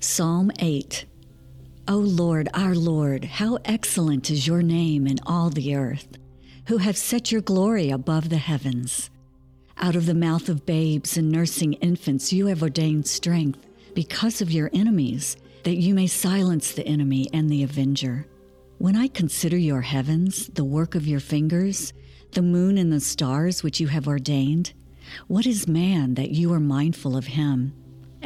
Psalm 8 O Lord, our Lord, how excellent is your name in all the earth, who have set your glory above the heavens. Out of the mouth of babes and nursing infants, you have ordained strength because of your enemies, that you may silence the enemy and the avenger. When I consider your heavens, the work of your fingers, the moon and the stars which you have ordained, what is man that you are mindful of him,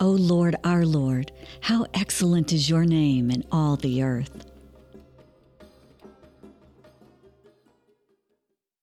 O Lord, our Lord, how excellent is your name in all the earth.